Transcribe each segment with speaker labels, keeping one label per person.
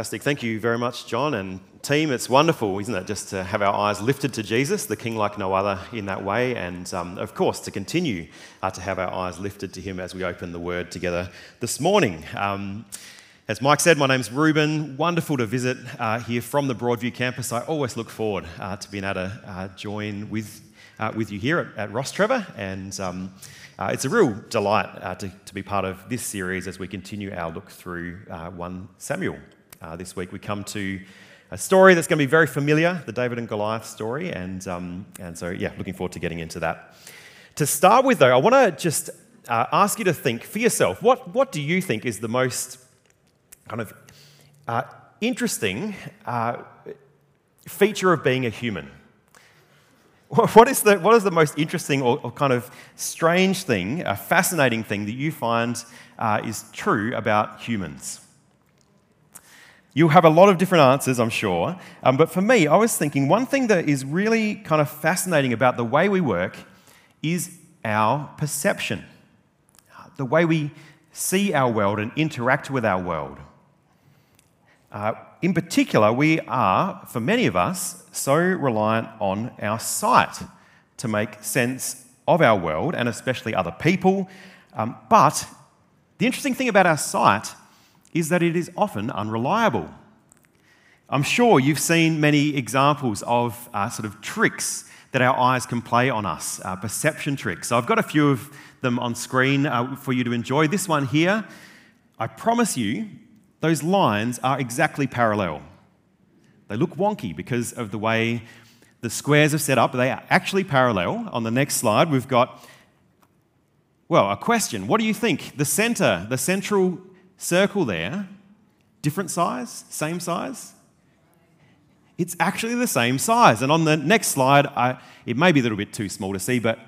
Speaker 1: Fantastic. Thank you very much, John and team. It's wonderful, isn't it, just to have our eyes lifted to Jesus, the King like no other, in that way. And um, of course, to continue uh, to have our eyes lifted to Him as we open the Word together this morning. Um, as Mike said, my name's Ruben. Wonderful to visit uh, here from the Broadview campus. I always look forward uh, to being able to uh, join with, uh, with you here at, at Rostrevor. And um, uh, it's a real delight uh, to, to, be part of this series as we continue our look through 1 Samuel. Uh, this week we come to a story that's going to be very familiar, the David and Goliath story, and, um, and so, yeah, looking forward to getting into that. To start with, though, I want to just uh, ask you to think for yourself what, what do you think is the most kind of uh, interesting uh, feature of being a human? What is, the, what is the most interesting or, or kind of strange thing, a fascinating thing that you find uh, is true about humans? You'll have a lot of different answers, I'm sure. Um, but for me, I was thinking one thing that is really kind of fascinating about the way we work is our perception, the way we see our world and interact with our world. Uh, in particular, we are, for many of us, so reliant on our sight to make sense of our world and especially other people. Um, but the interesting thing about our sight is that it is often unreliable. I'm sure you've seen many examples of uh, sort of tricks that our eyes can play on us, uh, perception tricks. So I've got a few of them on screen uh, for you to enjoy. This one here, I promise you, those lines are exactly parallel. They look wonky because of the way the squares are set up, but they are actually parallel. On the next slide, we've got, well, a question. What do you think? The center, the central circle there, different size, same size? It's actually the same size. And on the next slide, I, it may be a little bit too small to see, but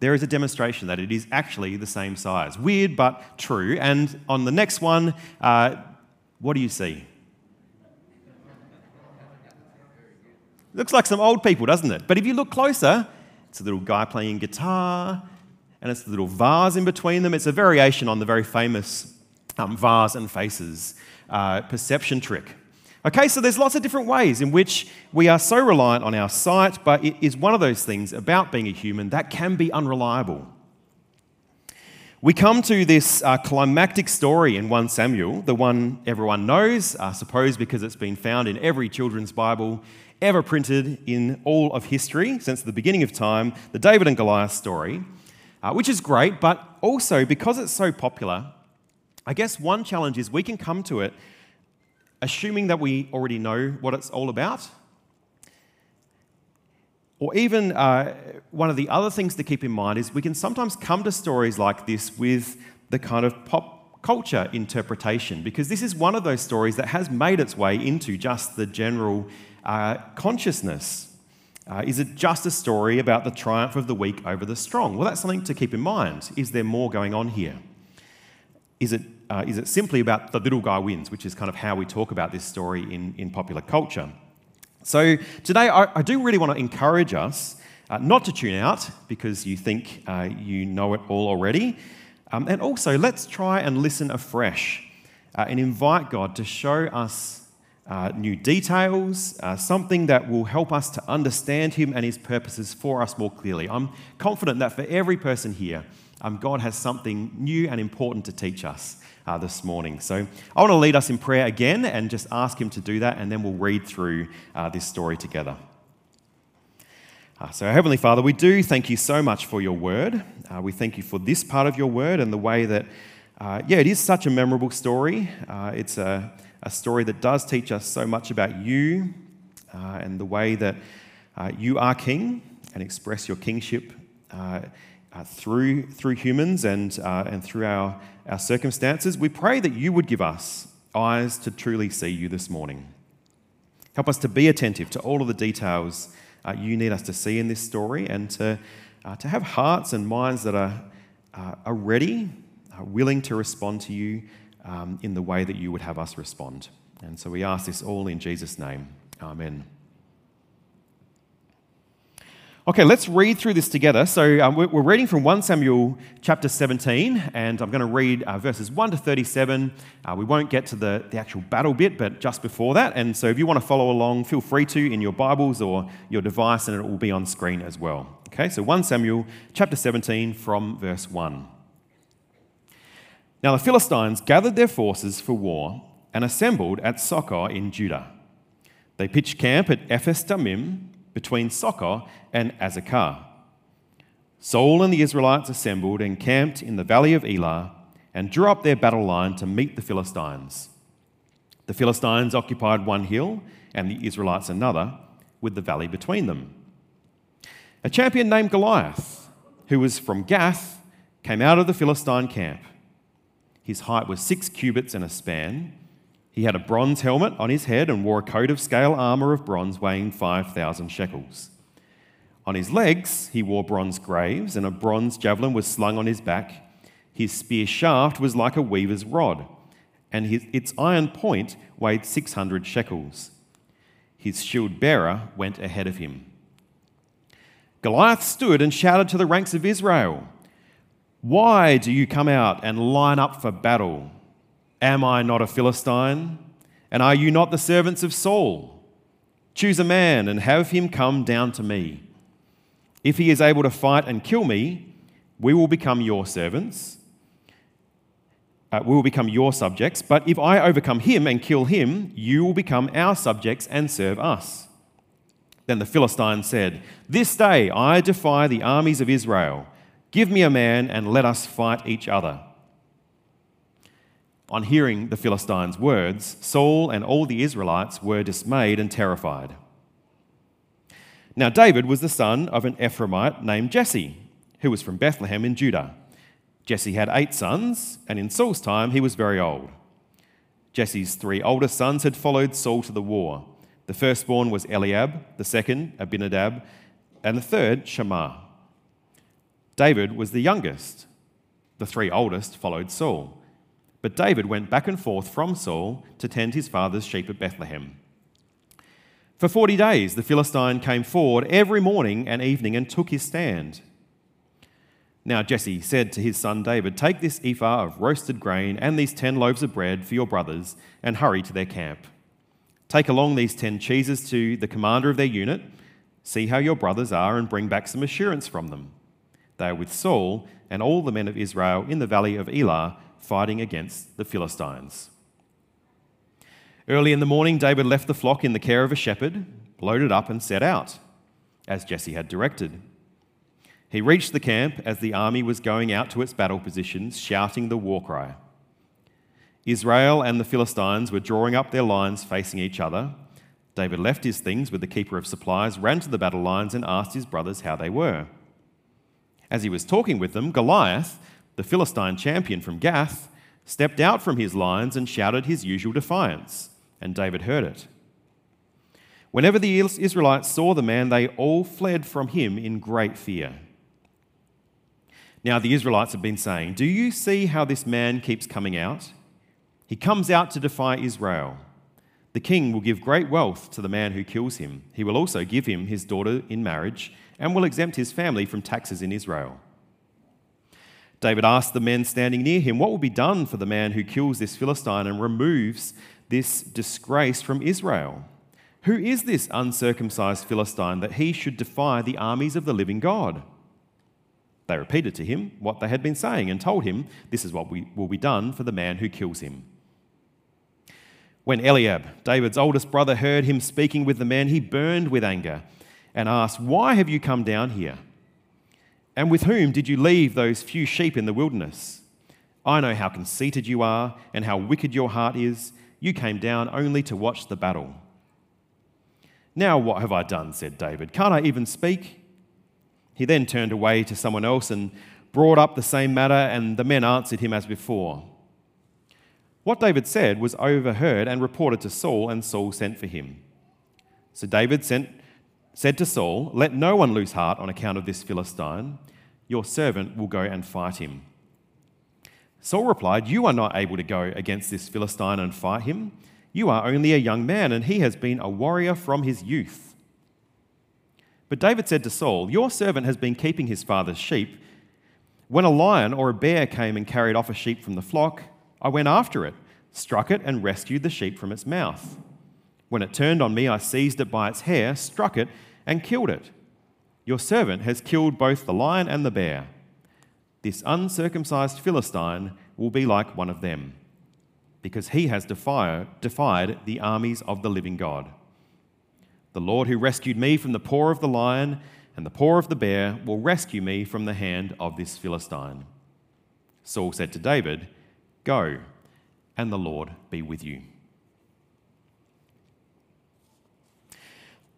Speaker 1: there is a demonstration that it is actually the same size. Weird, but true. And on the next one, uh, what do you see? Looks like some old people, doesn't it? But if you look closer, it's a little guy playing guitar, and it's a little vase in between them. It's a variation on the very famous um, vase and faces uh, perception trick. Okay, so there's lots of different ways in which we are so reliant on our sight, but it is one of those things about being a human that can be unreliable. We come to this uh, climactic story in 1 Samuel, the one everyone knows, I suppose because it's been found in every children's Bible ever printed in all of history since the beginning of time, the David and Goliath story, uh, which is great, but also because it's so popular, I guess one challenge is we can come to it assuming that we already know what it's all about. Or even uh, one of the other things to keep in mind is we can sometimes come to stories like this with the kind of pop culture interpretation, because this is one of those stories that has made its way into just the general uh, consciousness. Uh, is it just a story about the triumph of the weak over the strong? Well, that's something to keep in mind. Is there more going on here? Is it uh, is it simply about the little guy wins, which is kind of how we talk about this story in, in popular culture. So today, I, I do really want to encourage us uh, not to tune out because you think uh, you know it all already. Um, and also, let's try and listen afresh uh, and invite God to show us uh, new details, uh, something that will help us to understand Him and His purposes for us more clearly. I'm confident that for every person here, um, God has something new and important to teach us uh, this morning. So I want to lead us in prayer again and just ask Him to do that, and then we'll read through uh, this story together. Uh, so, Heavenly Father, we do thank you so much for your word. Uh, we thank you for this part of your word and the way that, uh, yeah, it is such a memorable story. Uh, it's a, a, story that does teach us so much about you and the way that you are king and express your kingship uh, through, through humans and, uh, and through our, our circumstances. We pray that you would give us eyes to truly see you this morning. Help us to be attentive to all of the details uh, you need us to see in this story and to, uh, to have hearts and minds that are, uh, are ready, are willing to respond to you um, in the way that you would have us respond. And so we ask this all in Jesus' name. Amen. Okay, let's read through this together. So um, we're reading from 1 Samuel chapter 17, and I'm going to read uh, verses 1 to 37. Uh, we won't get to the, the actual battle bit, but just before that. And so if you want to follow along, feel free to in your Bibles or your device, and it will be on screen as well. Okay, so 1 Samuel chapter 17 from verse 1. Now the Philistines gathered their forces for war and assembled at Socoh in Judah. They pitched camp at Ephes Dammim between Socoh and Azekah. Saul and the Israelites assembled and camped in the valley of Elah and drew up their battle line to meet the Philistines. The Philistines occupied one hill and the Israelites another, with the valley between them. A champion named Goliath, who was from Gath, came out of the Philistine camp. His height was six cubits and a span he had a bronze helmet on his head and wore a coat of scale armor of bronze weighing 5,000 shekels. On his legs, he wore bronze greaves, and a bronze javelin was slung on his back. His spear shaft was like a weaver's rod, and his, its iron point weighed 600 shekels. His shield bearer went ahead of him. Goliath stood and shouted to the ranks of Israel, Why do you come out and line up for battle? Am I not a Philistine? And are you not the servants of Saul? Choose a man and have him come down to me. If he is able to fight and kill me, we will become your servants. Uh, we will become your subjects. But if I overcome him and kill him, you will become our subjects and serve us. Then the Philistine said, This day I defy the armies of Israel. Give me a man and let us fight each other. On hearing the Philistines' words, Saul and all the Israelites were dismayed and terrified. Now, David was the son of an Ephrathite named Jesse, who was from Bethlehem in Judah. Jesse had eight sons, and in Saul's time he was very old. Jesse's three oldest sons had followed Saul to the war. The firstborn was Eliab, the second, Abinadab, and the third, Shammah. David was the youngest. The three oldest followed Saul. But David went back and forth from Saul to tend his father's sheep at Bethlehem. For 40 days, the Philistine came forward every morning and evening and took his stand. Now Jesse said to his son David, Take this ephah of roasted grain and these ten loaves of bread for your brothers and hurry to their camp. Take along these ten cheeses to the commander of their unit. See how your brothers are and bring back some assurance from them. They are with Saul and all the men of Israel in the valley of Elah fighting against the Philistines. Early in the morning, David left the flock in the care of a shepherd, loaded up, and set out, as Jesse had directed. He reached the camp as the army was going out to its battle positions, shouting the war cry. Israel and the Philistines were drawing up their lines facing each other. David left his things with the keeper of supplies, ran to the battle lines, and asked his brothers how they were. As he was talking with them, Goliath, the Philistine champion from Gath, stepped out from his lines and shouted his usual defiance, and David heard it. Whenever the Israelites saw the man, they all fled from him in great fear. Now, the Israelites have been saying, Do you see how this man keeps coming out? He comes out to defy Israel. The king will give great wealth to the man who kills him. He will also give him his daughter in marriage and will exempt his family from taxes in Israel. David asked the men standing near him, What will be done for the man who kills this Philistine and removes this disgrace from Israel? Who is this uncircumcised Philistine that he should defy the armies of the living God? They repeated to him what they had been saying and told him, This is what we, will be done for the man who kills him. When Eliab, David's oldest brother, heard him speaking with the men, he burned with anger and asked, Why have you come down here? And with whom did you leave those few sheep in the wilderness? I know how conceited you are and how wicked your heart is. You came down only to watch the battle. Now, what have I done? said David. Can't I even speak? He then turned away to someone else and brought up the same matter, and the men answered him as before. What David said was overheard and reported to Saul, and Saul sent for him. So David sent, said to Saul, Let no one lose heart on account of this Philistine. Your servant will go and fight him. Saul replied, You are not able to go against this Philistine and fight him. You are only a young man, and he has been a warrior from his youth. But David said to Saul, Your servant has been keeping his father's sheep. When a lion or a bear came and carried off a sheep from the flock, I went after it, struck it, and rescued the sheep from its mouth. When it turned on me, I seized it by its hair, struck it, and killed it. Your servant has killed both the lion and the bear. This uncircumcised Philistine will be like one of them, because he has defied, the armies of the living God. The Lord who rescued me from the paw of the lion and the paw of the bear will rescue me from the hand of this Philistine. Saul said to David, Go, and the Lord be with you.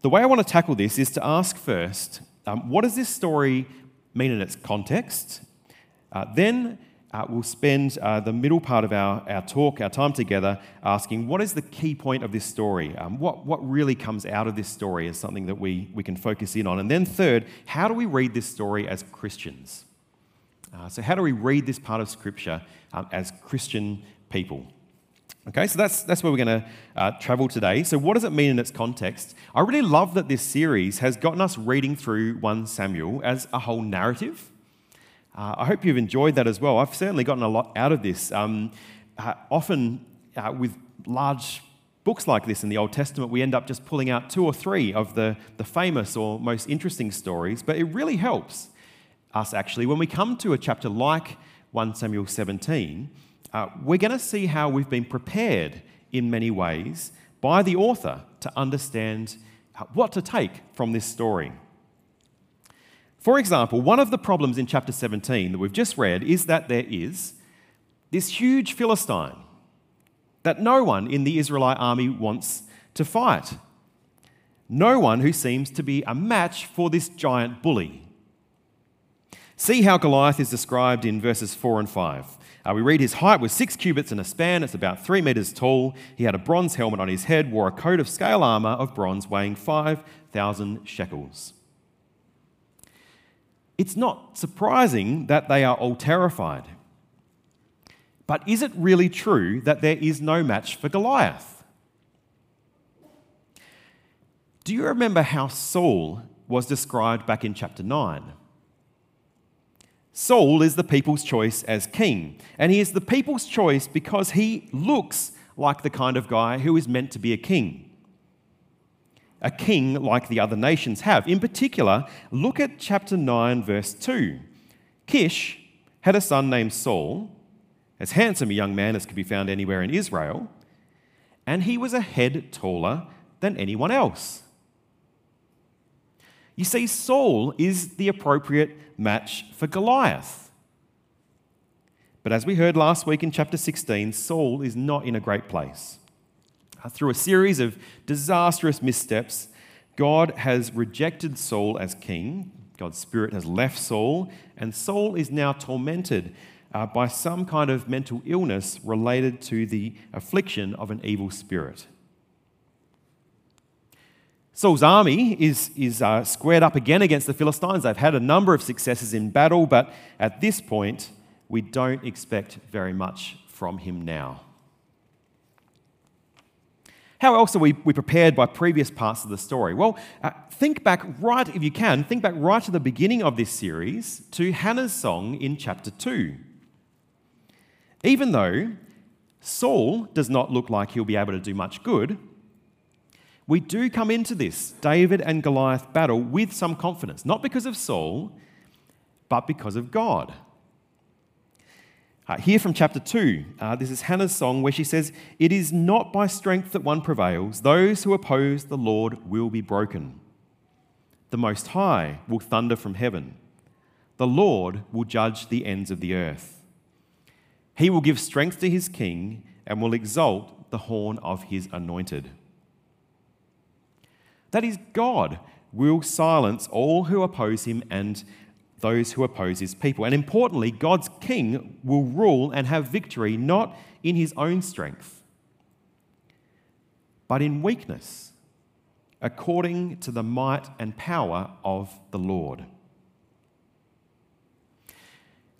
Speaker 1: The way I want to tackle this is to ask first um, what does this story mean in its context? Uh, then uh, we'll spend uh, the middle part of our, our talk, our time together, asking what is the key point of this story? Um, what, what really comes out of this story is something that we, we can focus in on. And then, third, how do we read this story as Christians? Uh, so, how do we read this part of Scripture um, as Christian people? Okay, so that's, that's where we're going to uh, travel today. So, what does it mean in its context? I really love that this series has gotten us reading through 1 Samuel as a whole narrative. Uh, I hope you've enjoyed that as well. I've certainly gotten a lot out of this. Um, uh, often, uh, with large books like this in the Old Testament, we end up just pulling out two or three of the, the famous or most interesting stories, but it really helps us actually when we come to a chapter like 1 Samuel 17. Uh, we're going to see how we've been prepared in many ways by the author to understand uh, what to take from this story. For example, one of the problems in chapter 17 that we've just read is that there is this huge Philistine that no one in the Israelite army wants to fight. No one who seems to be a match for this giant bully. See how Goliath is described in verses 4 and 5. Uh, we read his height was six cubits and a span, it's about three meters tall. He had a bronze helmet on his head, wore a coat of scale armor of bronze weighing 5,000 shekels. It's not surprising that they are all terrified. But is it really true that there is no match for Goliath? Do you remember how Saul was described back in chapter 9? Saul is the people's choice as king, and he is the people's choice because he looks like the kind of guy who is meant to be a king a king like the other nations have. In particular, look at chapter 9, verse 2. Kish had a son named Saul, as handsome a young man as could be found anywhere in Israel, and he was a head taller than anyone else. You see, Saul is the appropriate match for Goliath. But as we heard last week in chapter 16, Saul is not in a great place. Uh, through a series of disastrous missteps, God has rejected Saul as king. God's spirit has left Saul, and Saul is now tormented uh, by some kind of mental illness related to the affliction of an evil spirit. Saul's army is, is uh, squared up again against the Philistines. They've had a number of successes in battle, but at this point, we don't expect very much from him now. How else are we, we prepared by previous parts of the story? Well, uh, think back right, if you can, think back right to the beginning of this series to Hannah's song in chapter 2. Even though Saul does not look like he'll be able to do much good, we do come into this David and Goliath battle with some confidence, not because of Saul, but because of God. Uh, here from chapter 2, uh, this is Hannah's song where she says, It is not by strength that one prevails. Those who oppose the Lord will be broken. The Most High will thunder from heaven. The Lord will judge the ends of the earth. He will give strength to his king and will exalt the horn of his anointed. That is, God will silence all who oppose him and those who oppose his people. And importantly, God's king will rule and have victory not in his own strength, but in weakness, according to the might and power of the Lord.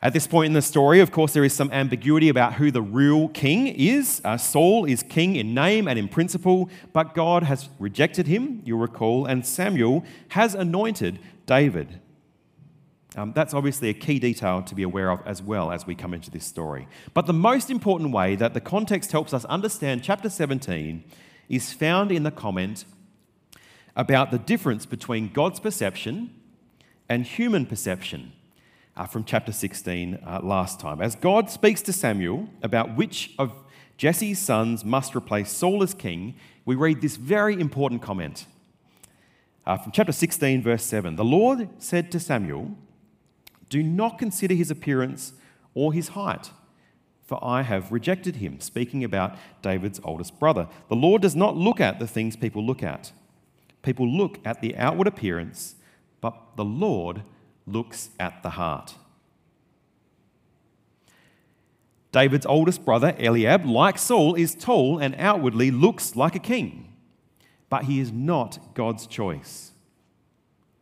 Speaker 1: At this point in the story, of course, there is some ambiguity about who the real king is. Uh, Saul is king in name and in principle, but God has rejected him, you'll recall, and Samuel has anointed David. Um, that's obviously a key detail to be aware of as well as we come into this story. But the most important way that the context helps us understand chapter 17 is found in the comment about the difference between God's perception and human perception uh, from chapter 16 uh, last time. As God speaks to Samuel about which of Jesse's sons must replace Saul as king, we read this very important comment uh, from chapter 16, verse 7. The Lord said to Samuel, Do not consider his appearance or his height, for I have rejected him. Speaking about David's oldest brother. The Lord does not look at the things people look at. People look at the outward appearance, but the Lord looks at the heart. David's oldest brother, Eliab, like Saul, is tall and outwardly looks like a king, but he is not God's choice.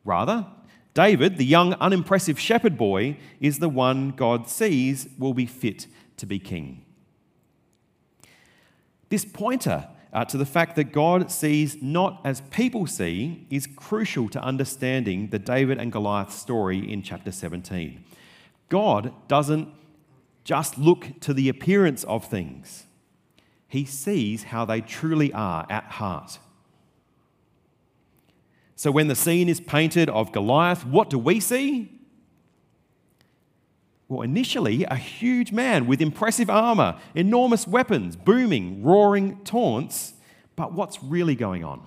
Speaker 1: Rather, David, the young, unimpressive shepherd boy, is the one God sees will be fit to be king. This pointer uh, to the fact that God sees not as people see is crucial to understanding the David and Goliath story in chapter 17. God doesn't just look to the appearance of things, He sees how they truly are at heart. So when the scene is painted of Goliath, what do we see? Well, initially, a huge man with impressive armor, enormous weapons, booming, roaring taunts. But what's really going on?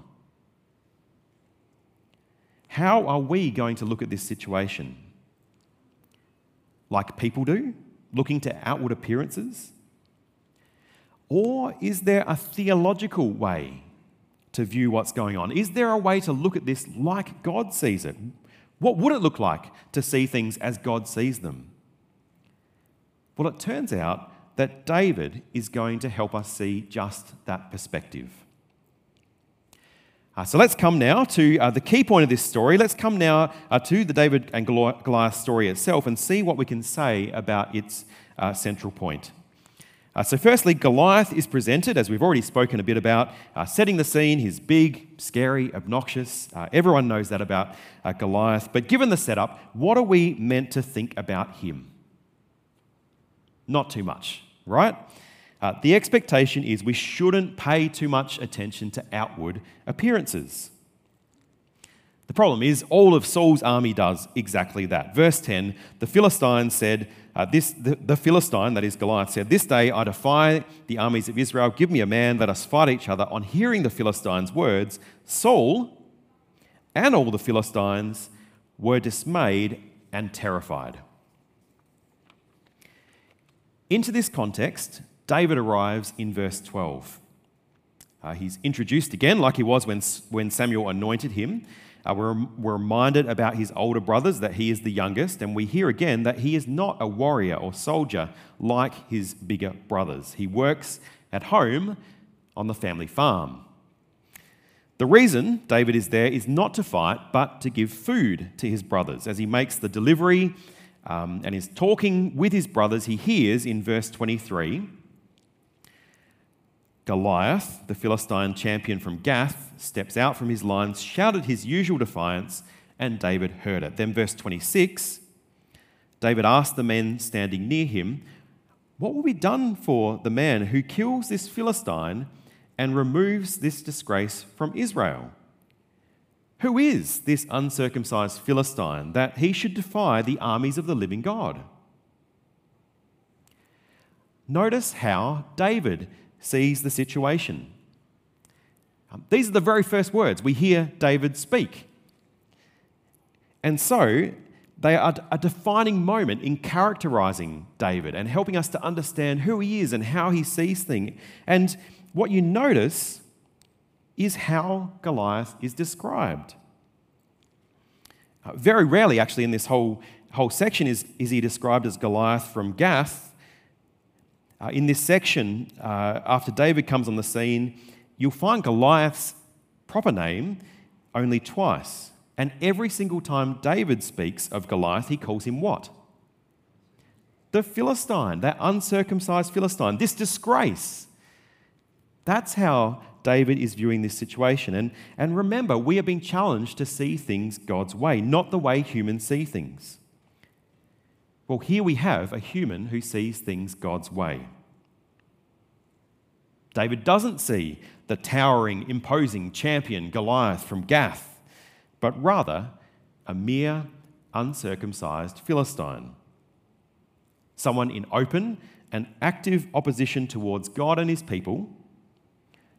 Speaker 1: How are we going to look at this situation? Like people do, looking to outward appearances? Or is there a theological way to view what's going on? Is there a way to look at this like God sees it? What would it look like to see things as God sees them? Well, it turns out that David is going to help us see just that perspective. Uh, so let's come now to uh, the key point of this story. Let's come now uh, to the David and Goliath story itself and see what we can say about its uh, central point. Uh, so, firstly, Goliath is presented, as we've already spoken a bit about, uh, setting the scene. He's big, scary, obnoxious. everyone knows that about Goliath. But given the setup, what are we meant to think about him? Not too much, right? Uh, the expectation is we shouldn't pay too much attention to outward appearances. The problem is, all of Saul's army does exactly that. Verse 10 the Philistine said, uh, this, the, the, Philistine, that is Goliath, said, This day I defy the armies of Israel. Give me a man, let us fight each other. On hearing the Philistines' words, Saul and all the Philistines were dismayed and terrified. Into this context, David arrives in verse 12. Uh, he's introduced again, like he was when, when Samuel anointed him. Uh, we're, we're reminded about his older brothers that he is the youngest, and we hear again that he is not a warrior or soldier like his bigger brothers. He works at home on the family farm. The reason David is there is not to fight, but to give food to his brothers. As he makes the delivery um, and is talking with his brothers, he hears in verse 23 Goliath, the Philistine champion from Gath, steps out from his lines, shouted his usual defiance, and David heard it. Then, verse 26 David asked the men standing near him, What will be done for the man who kills this Philistine and removes this disgrace from Israel? Who is this uncircumcised Philistine that he should defy the armies of the living God? Notice how David sees the situation. Um, these are the very first words we hear David speak. And so they are a defining moment in characterizing David and helping us to understand who he is and how he sees things. And what you notice is how Goliath is described. Uh, very rarely, actually, in this whole whole section is, is he described as Goliath from Gath. Uh, in this section, uh, after David comes on the scene, you'll find Goliath's proper name only twice. And every single time David speaks of Goliath, he calls him what? The Philistine, that uncircumcised Philistine, this disgrace. That's how David is viewing this situation. And, and remember, we are being challenged to see things God's way, not the way humans see things. Well, here we have a human who sees things God's way. David doesn't see the towering, imposing champion Goliath from Gath, but rather a mere uncircumcised Philistine. Someone in open and active opposition towards God and his people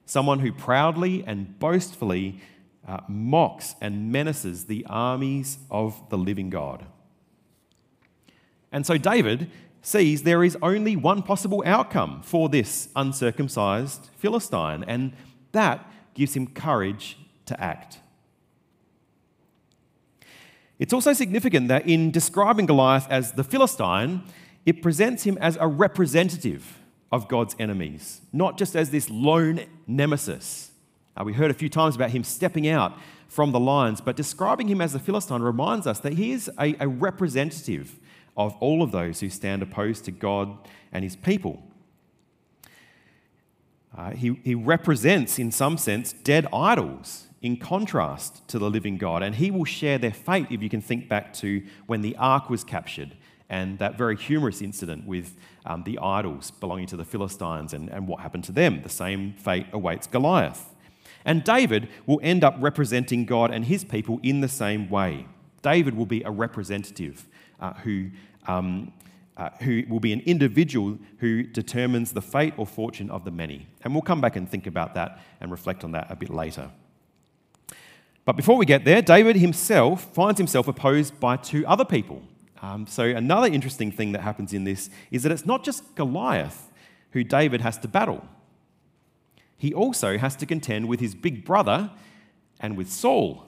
Speaker 1: someone who proudly and boastfully uh, mocks and menaces the armies of the living God. And so David sees there is only one possible outcome for this uncircumcised Philistine, and that gives him courage to act. It's also significant that in describing Goliath as the Philistine, it presents him as a representative of God's enemies, not just as this lone nemesis. Uh, we heard a few times about him stepping out from the lines, but describing him as a Philistine reminds us that he is a, a representative of all of those who stand opposed to God and his people. Uh, he, he represents, in some sense, dead idols in contrast to the living God, and he will share their fate if you can think back to when the ark was captured and that very humorous incident with um, the idols belonging to the Philistines and, and what happened to them. The same fate awaits Goliath. And David will end up representing God and his people in the same way. David will be a representative uh, who, um, uh, who will be an individual who determines the fate or fortune of the many. And we'll come back and think about that and reflect on that a bit later. But before we get there, David himself finds himself opposed by two other people um, so, another interesting thing that happens in this is that it's not just Goliath who David has to battle, he also has to contend with his big brother and with Saul.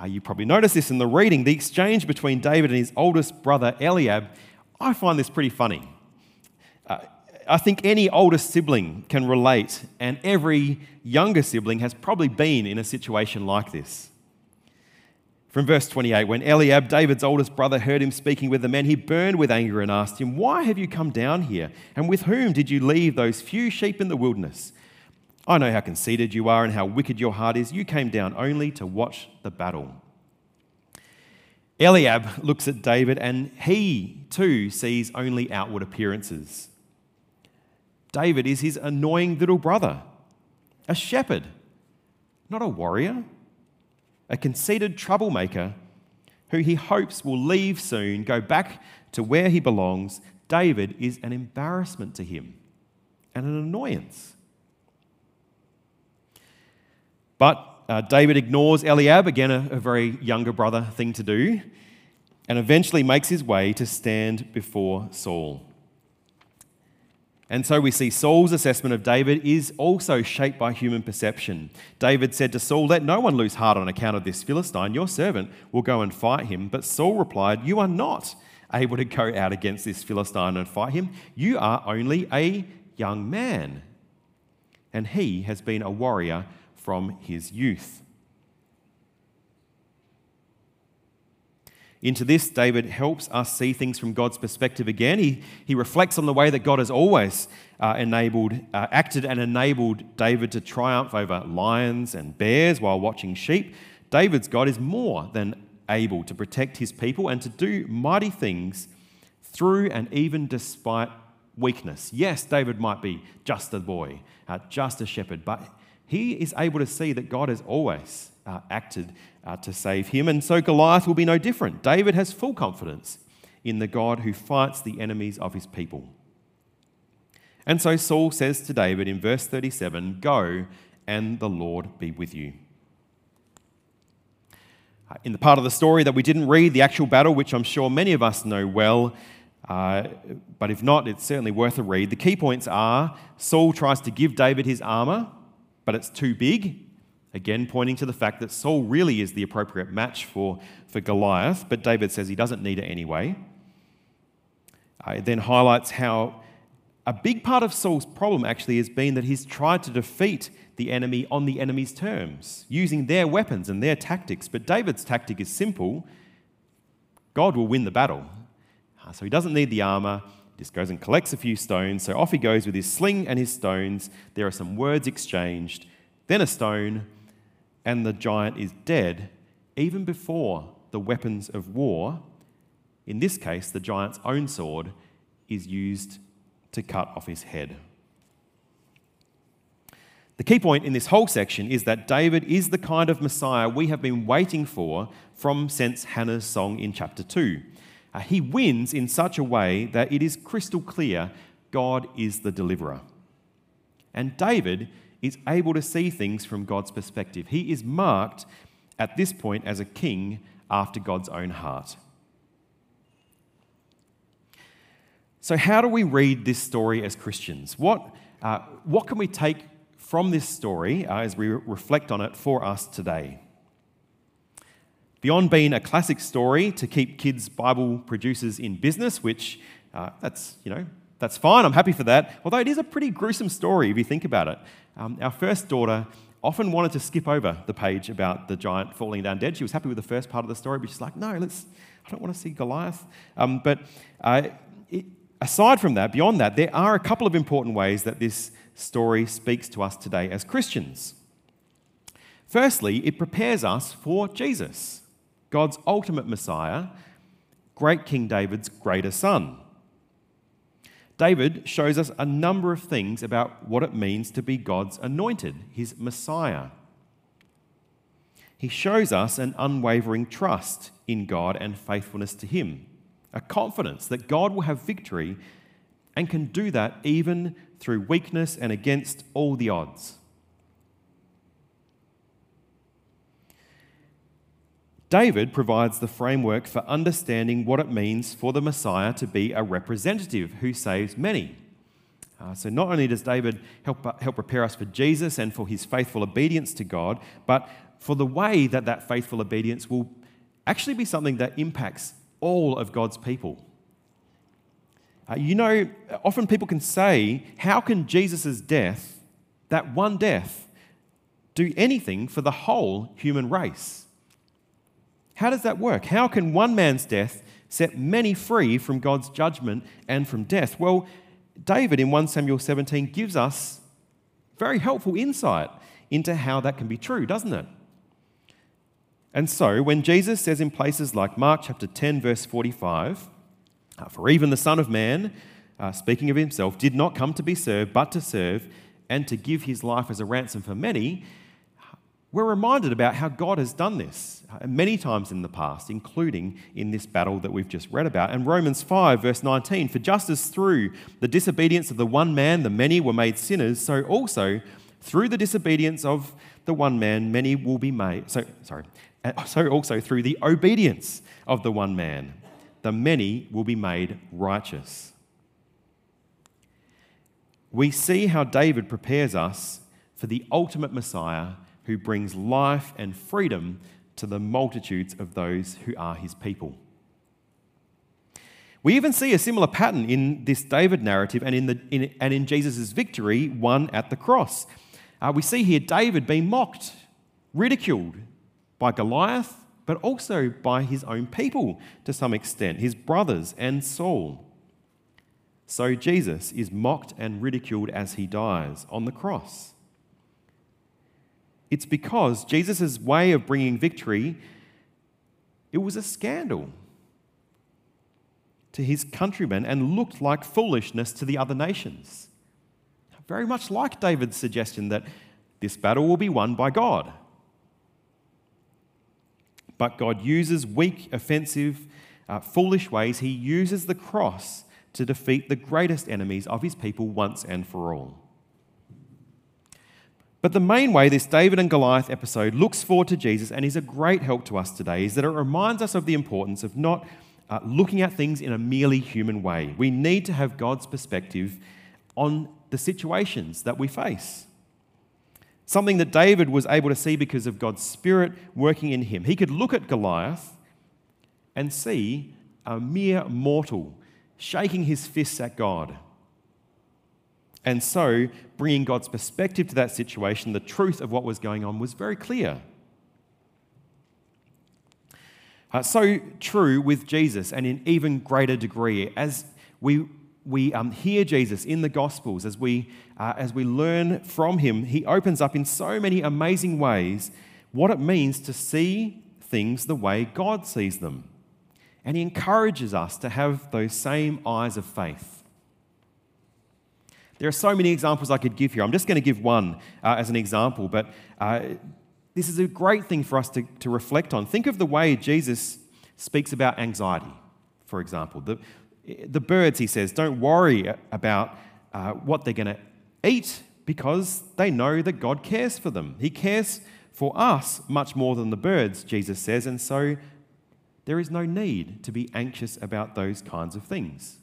Speaker 1: Uh, you probably noticed this in the reading the exchange between David and his oldest brother Eliab. I find this pretty funny. Uh, I think any older sibling can relate, and every younger sibling has probably been in a situation like this. From verse 28, when Eliab, David's oldest brother, heard him speaking with the men, he burned with anger and asked him, Why have you come down here? And with whom did you leave those few sheep in the wilderness? I know how conceited you are and how wicked your heart is. You came down only to watch the battle. Eliab looks at David and he too sees only outward appearances. David is his annoying little brother, a shepherd, not a warrior a conceited troublemaker who he hopes will leave soon, go back to where he belongs, David is an embarrassment to him and an annoyance. But uh, David ignores Eliab, again, a, a very younger brother thing to do, and eventually makes his way to stand before Saul. And so we see Saul's assessment of David is also shaped by human perception. David said to Saul, Let no one lose heart on account of this Philistine. Your servant will go and fight him. But Saul replied, You are not able to go out against this Philistine and fight him. You are only a young man. And he has been a warrior from his youth. Into this, David helps us see things from God's perspective again. He, he reflects on the way that God has always uh, enabled, uh, acted and enabled David to triumph over lions and bears while watching sheep. David's God is more than able to protect his people and to do mighty things through and even despite weakness. Yes, David might be just a boy, uh, just a shepherd, but he is able to see that God has always uh, acted uh, to save him. And so Goliath will be no different. David has full confidence in the God who fights the enemies of his people. And so Saul says to David in verse 37 Go, and the Lord be with you. Uh, in the part of the story that we didn't read, the actual battle, which I'm sure many of us know well, uh, but if not, it's certainly worth a read. The key points are Saul tries to give David his armor, but it's too big Again, pointing to the fact that Saul really is the appropriate match for, for Goliath, but David says he doesn't need it anyway. Uh, it then highlights how a big part of Saul's problem actually has been that he's tried to defeat the enemy on the enemy's terms, using their weapons and their tactics. But David's tactic is simple God will win the battle. Uh, so he doesn't need the armor, he just goes and collects a few stones. So off he goes with his sling and his stones. There are some words exchanged, then a stone, and the giant is dead, even before the weapons of war, in this case, the giant's own sword, is used to cut off his head. The key point in this whole section is that David is the kind of Messiah we have been waiting for from since Hannah's song in chapter 2. Uh, he wins in such a way that it is crystal clear God is the deliverer. And David is able to see things from God's perspective. He is marked at this point as a king after God's own heart. So, how do we read this story as Christians? What, uh, what can we take from this story uh, as we reflect on it for us today? Beyond being a classic story to keep kids' Bible producers in business, which uh, that's, you know, that's fine, I'm happy for that. Although it is a pretty gruesome story if you think about it. Um, our first daughter often wanted to skip over the page about the giant falling down dead. She was happy with the first part of the story, but she's like, no, let's, I don't want to see Goliath. Um, but uh, it, aside from that, beyond that, there are a couple of important ways that this story speaks to us today as Christians. Firstly, it prepares us for Jesus, God's ultimate Messiah, great King David's greater son. David shows us a number of things about what it means to be God's anointed, his Messiah. He shows us an unwavering trust in God and faithfulness to him a confidence that God will have victory and can do that even through weakness and against all the odds. David provides the framework for understanding what it means for the Messiah to be a representative who saves many. Uh, so, not only does David help, help prepare us for Jesus and for his faithful obedience to God, but for the way that that faithful obedience will actually be something that impacts all of God's people. Uh, you know, often people can say, How can Jesus' death, that one death, do anything for the whole human race? How does that work? How can one man's death set many free from God's judgment and from death? Well, David in 1 Samuel 17 gives us very helpful insight into how that can be true, doesn't it? And so, when Jesus says in places like Mark chapter 10, verse 45, uh, For even the Son of Man, uh, speaking of himself, did not come to be served, but to serve and to give his life as a ransom for many, we're reminded about how God has done this many times in the past, including in this battle that we've just read about. And Romans 5, verse 19 For just as through the disobedience of the one man the many were made sinners, so also through the disobedience of the one man many will be made. So, sorry, so also through the obedience of the one man, the many will be made righteous. We see how David prepares us for the ultimate Messiah who brings life and freedom to the multitudes of those who are his people. We even see a similar pattern in this David narrative and in, the, in, and in Jesus' victory won at the cross. Uh, we see here David being mocked, ridiculed, by Goliath, but also by his own people to some extent, his brothers and Saul. So Jesus is mocked and ridiculed as he dies on the cross. It's because Jesus' way of bringing victory, it was a scandal to his countrymen and looked like foolishness to the other nations. Very much like David's suggestion that this battle will be won by God. But God uses weak, offensive, uh, foolish ways. He uses the cross to defeat the greatest enemies of his people once and for all. But the main way this David and Goliath episode looks forward to Jesus and is a great help to us today is that it reminds us of the importance of not uh, looking at things in a merely human way. We need to have God's perspective on the situations that we face. something that David was able to see because of God's Spirit working in him. He could look at Goliath and see a mere mortal shaking his fists at God. And so, bringing God's perspective to that situation, the truth of what was going on was very clear. Uh, so true with Jesus, and in even greater degree. As we, we um, hear Jesus in the Gospels, as we, uh, as we learn from him, he opens up in so many amazing ways what it means to see things the way God sees them. And he encourages us to have those same eyes of faith. There are so many examples I could give here. I'm just going to give one uh, as an example, but uh, this is a great thing for us to, to reflect on. Think of the way Jesus speaks about anxiety, for example. The, the birds, he says, don't worry about uh, what they're going to eat because they know that God cares for them. He cares for us much more than the birds, Jesus says, and so there is no need to be anxious about those kinds of things.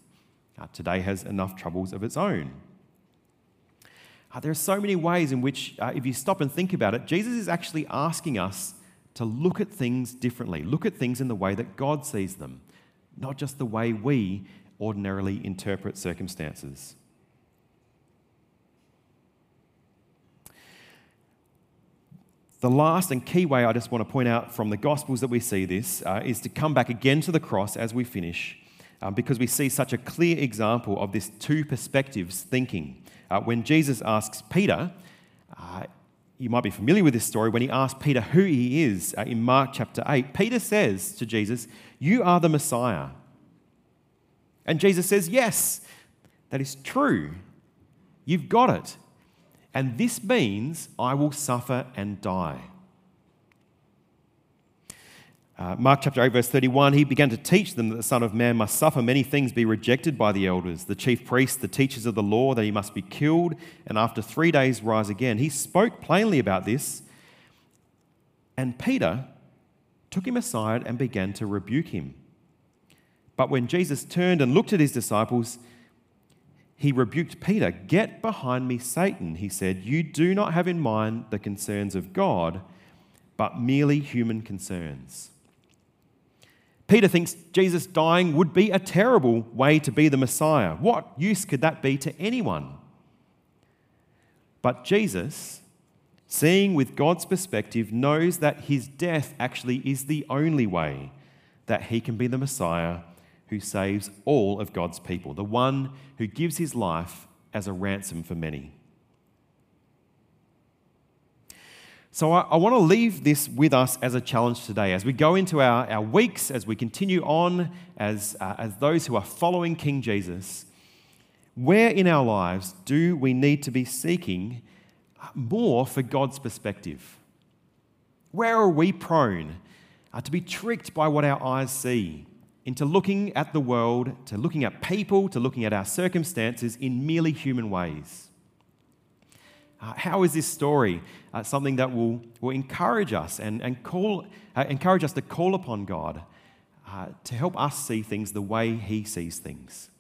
Speaker 1: Uh, today has enough troubles of its own. Uh, there are so many ways in which, uh, if you stop and think about it, Jesus is actually asking us to look at things differently, look at things in the way that God sees them, not just the way we ordinarily interpret circumstances. The last and key way I just want to point out from the Gospels that we see this uh, is to come back again to the cross as we finish, um, because we see such a clear example of this two perspectives thinking. Uh, when Jesus asks Peter, uh, you might be familiar with this story, when he asks Peter who he is uh, in Mark chapter 8, Peter says to Jesus, You are the Messiah. And Jesus says, Yes, that is true. You've got it. And this means I will suffer and die. Uh, Mark chapter 8, verse 31, he began to teach them that the Son of Man must suffer many things, be rejected by the elders, the chief priests, the teachers of the law, that he must be killed, and after three days rise again. He spoke plainly about this, and Peter took him aside and began to rebuke him. But when Jesus turned and looked at his disciples, he rebuked Peter. Get behind me, Satan, he said. You do not have in mind the concerns of God, but merely human concerns. Peter thinks Jesus dying would be a terrible way to be the Messiah. What use could that be to anyone? But Jesus, seeing with God's perspective, knows that his death actually is the only way that he can be the Messiah who saves all of God's people, the one who gives his life as a ransom for many. So I, I want to leave this with us as a challenge today. As we go into our, our weeks, as we continue on as, uh, as those who are following King Jesus, where in our lives do we need to be seeking more for God's perspective? Where are we prone uh, to be tricked by what our eyes see, into looking at the world, to looking at people, to looking at our circumstances in merely human ways? Uh, how is this story uh, something that will, will encourage us and, and call, uh, encourage us to call upon God uh, to help us see things the way He sees things?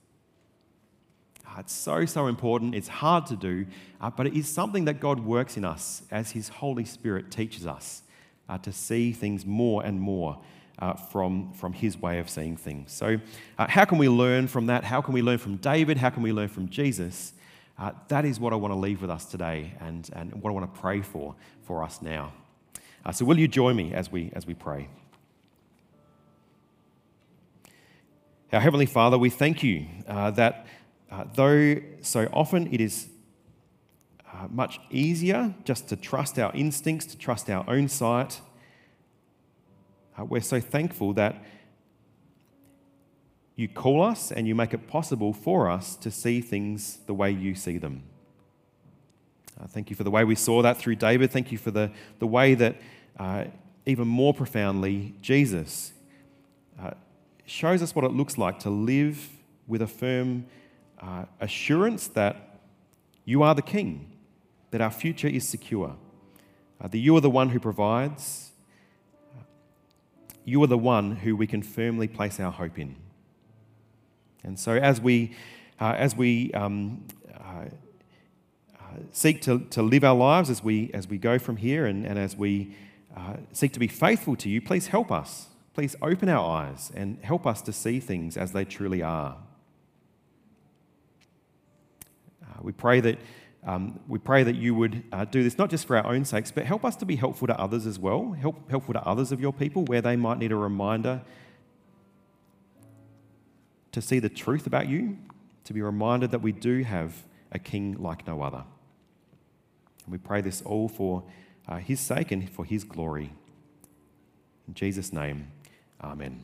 Speaker 1: Uh, it's so, so important. It's hard to do, uh, but it is something that God works in us as His Holy Spirit teaches us to see things more and more. Uh, from, from his way of seeing things. So, uh, how can we learn from that? How can we learn from David? How can we learn from Jesus? Uh, that is what I want to leave with us today and, and what I want to pray for for us now. Uh, so, will you join me as we, as we pray? Our Heavenly Father, we thank you uh, that uh, though so often it is uh, much easier just to trust our instincts, to trust our own sight, uh, we're so thankful that you call us and you make it possible for us to see things the way you see them. Uh, thank you for the way we saw that through David. Thank you for the, the way that, uh, even more profoundly, Jesus uh, shows us what it looks like to live with a firm uh, assurance that you are the King, that our future is secure, uh, that you are the one who provides, you are the one who we can firmly place our hope in. And so, as we, uh, as we um, uh, uh, seek to, to live our lives as we, as we go from here and, and as we uh, seek to be faithful to you, please help us. Please open our eyes and help us to see things as they truly are. Uh, we pray that. Um, we pray that you would uh, do this not just for our own sakes, but help us to be helpful to others as well. Help, helpful to others of your people where they might need a reminder to see the truth about you, to be reminded that we do have a king like no other. And we pray this all for uh, his sake and for his glory. In Jesus' name, amen.